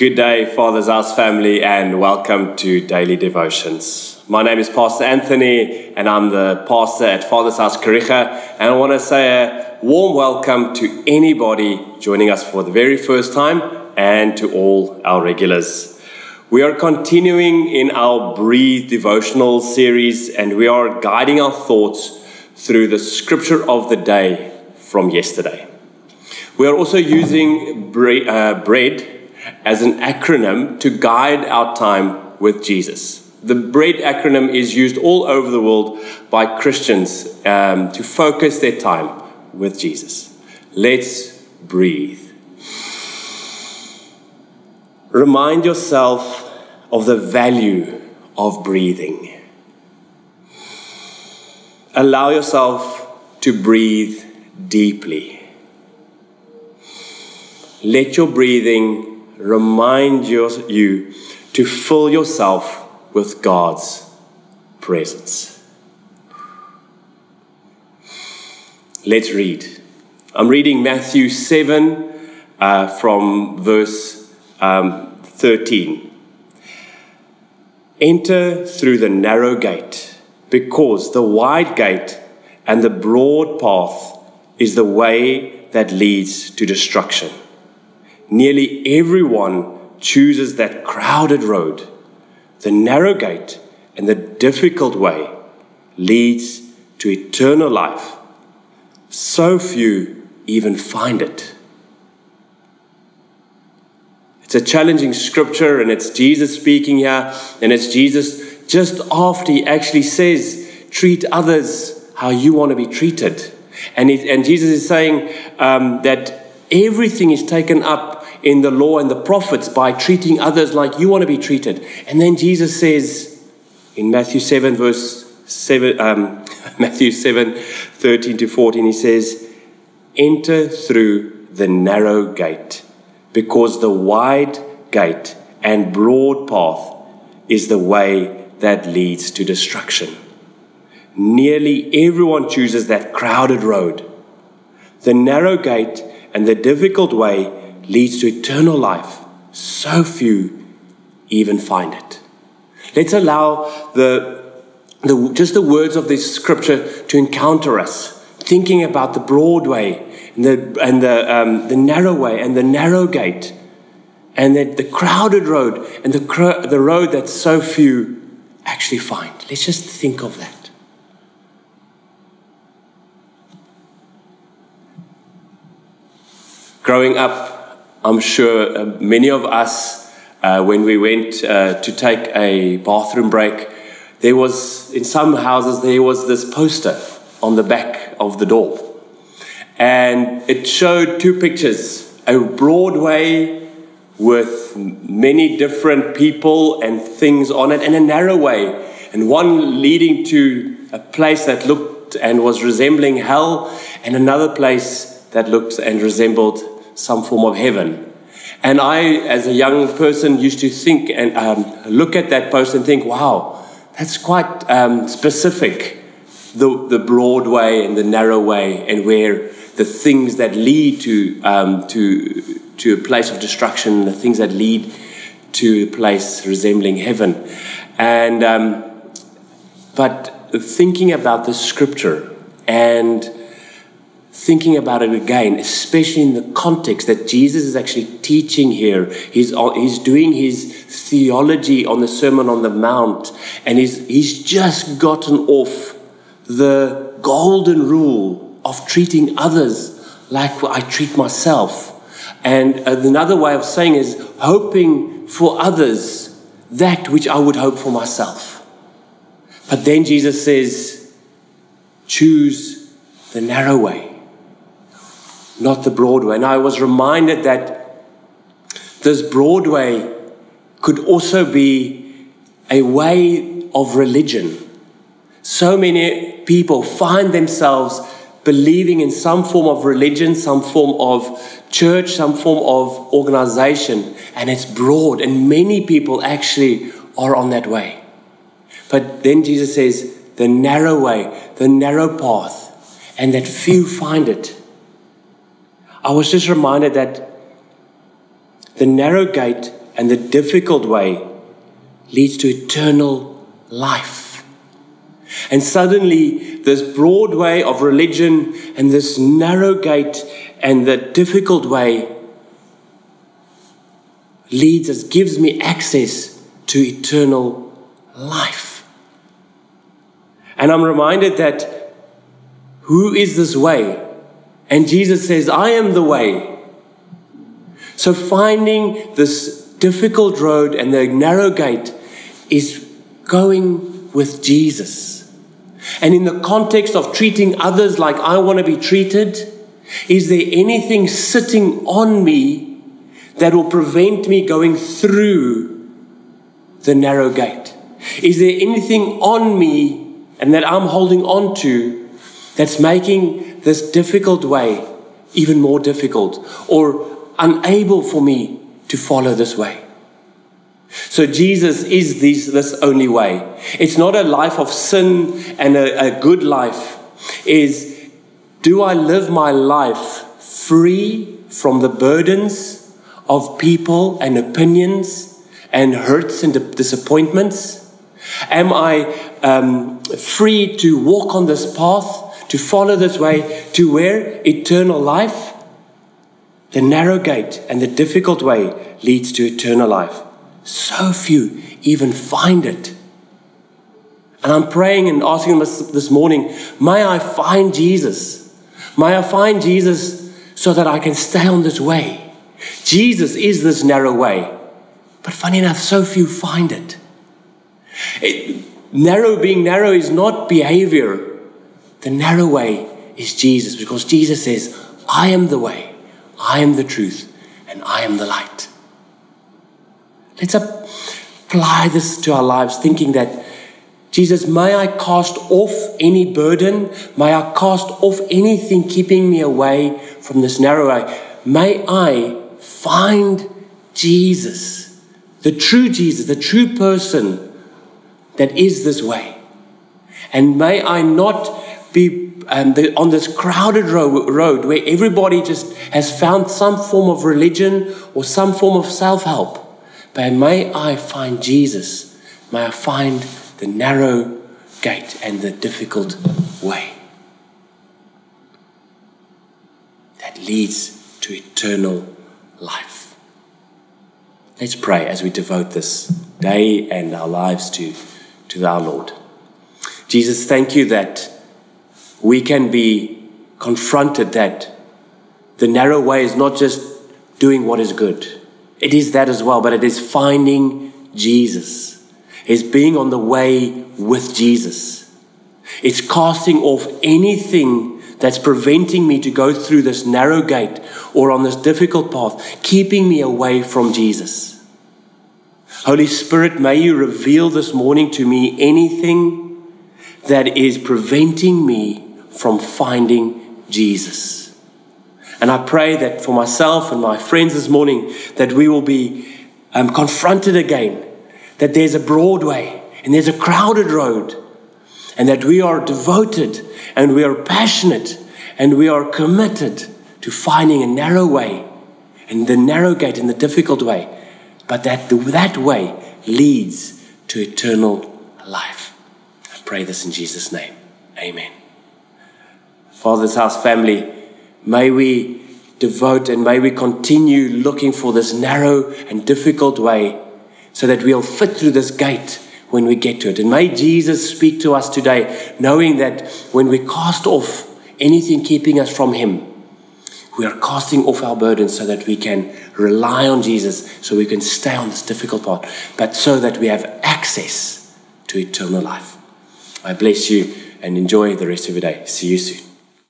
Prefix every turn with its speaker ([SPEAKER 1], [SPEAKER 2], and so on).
[SPEAKER 1] Good day, Father's House family, and welcome to Daily Devotions. My name is Pastor Anthony, and I'm the pastor at Father's House Karicha. And I want to say a warm welcome to anybody joining us for the very first time and to all our regulars. We are continuing in our Breathe devotional series, and we are guiding our thoughts through the scripture of the day from yesterday. We are also using bre- uh, bread as an acronym to guide our time with Jesus. The BREAD acronym is used all over the world by Christians um, to focus their time with Jesus. Let's breathe. Remind yourself of the value of breathing. Allow yourself to breathe deeply. Let your breathing remind you to fill yourself with God's presence. Let's read. I'm reading Matthew 7 uh, from verse um, 13. Enter through the narrow gate, because the wide gate and the broad path is the way that leads to destruction nearly everyone chooses that crowded road. The narrow gate and the difficult way leads to eternal life. So few even find it. It's a challenging scripture, and it's Jesus speaking here, and it's Jesus just after he actually says, Treat others how you want to be treated. And, and Jesus is saying um, that everything is taken up in the law and the prophets by treating others like you want to be treated. And then Jesus says in Matthew 7, verse 7, um, Matthew 7, 13 to 14, he says, Enter through the narrow gate, because the wide gate and broad path is the way that leads to destruction. Nearly everyone chooses that crowded road. The narrow gate and the difficult way leads to eternal life, so few even find it. Let's allow the, the, just the words of this scripture to encounter us, thinking about the broad way and the, and the, um, the narrow way and the narrow gate and the, the crowded road and the, the road that so few actually find. Let's just think of that. Growing up I'm sure uh, many of us, uh, when we went uh, to take a bathroom break, there was, in some houses, there was this poster on the back of the door. And it showed two pictures a Broadway with many different people and things on it, and a narrow way, and one leading to a place that looked and was resembling hell, and another place that looked and resembled some form of heaven. And I, as a young person, used to think and um, look at that post and think, wow, that's quite um, specific. The, the broad way and the narrow way, and where the things that lead to, um, to, to a place of destruction, the things that lead to a place resembling heaven. And, um, but thinking about the scripture and thinking about it again, especially in the context that Jesus is actually teaching here. He's, he's doing his theology on the Sermon on the Mount, and he's, he's just gotten off the golden rule of treating others like I treat myself. And uh, another way of saying is hoping for others that which I would hope for myself. But then Jesus says, choose the narrow way not the Broadway. And I was reminded that this Broadway could also be a way of religion. So many people find themselves believing in some form of religion, some form of church, some form of organization, and it's broad, and many people actually are on that way. But then Jesus says, the narrow way, the narrow path, and that few find it. I was just reminded that the narrow gate and the difficult way leads to eternal life. And suddenly, this broad way of religion and this narrow gate and the difficult way leads us, gives me access to eternal life. And I'm reminded that who is this way? And Jesus says, I am the way. So finding this difficult road and the narrow gate is going with Jesus. And in the context of treating others like I want to be treated, is there anything sitting on me that will prevent me going through the narrow gate? Is there anything on me and that I'm holding on to that's making this difficult way even more difficult or unable for me to follow this way? So Jesus is this, this only way. It's not a life of sin and a, a good life. Is do I live my life free from the burdens of people and opinions and hurts and disappointments? Am I um, free to walk on this path, to follow this way, to where eternal life? The narrow gate and the difficult way leads to eternal life. So few even find it. And I'm praying and asking this morning, may I find Jesus? May I find Jesus so that I can stay on this way? Jesus is this narrow way. But funny enough, so few find it. it narrow being narrow is not behavior. The narrow way is Jesus because Jesus says, I am the way, I am the truth, and I am the light. Let's apply this to our lives, thinking that Jesus, may I cast off any burden? May I cast off anything keeping me away from this narrow way? May I find Jesus, the true Jesus, the true person that is this way. And may I not be the, on this crowded ro- road where everybody just has found some form of religion or some form of self help but may I find Jesus. May I find the narrow gate and the difficult way that leads to eternal life. Let's pray as we devote this day and our lives to, to our Lord. Jesus, thank you that we can be confronted that the narrow way is not just doing what is good it is that as well, but it is finding Jesus. It's being on the way with Jesus. It's casting off anything that's preventing me to go through this narrow gate or on this difficult path, keeping me away from Jesus. Holy Spirit, may you reveal this morning to me anything that is preventing me from finding Jesus. And I pray that for myself and my friends this morning, that we will be um, confronted again, that there's a broad way and there's a crowded road, and that we are devoted and we are passionate and we are committed to finding a narrow way and the narrow gate and the difficult way, but that the, that way leads to eternal life. I pray this in Jesus' name. Amen. Father's house family. May we devote and may we continue looking for this narrow and difficult way so that we'll fit through this gate when we get to it. And may Jesus speak to us today, knowing that when we cast off anything keeping us from Him, we are casting off our burdens so that we can rely on Jesus, so we can stay on this difficult path, but so that we have access to eternal life. I bless you and enjoy the rest of your day. See you soon.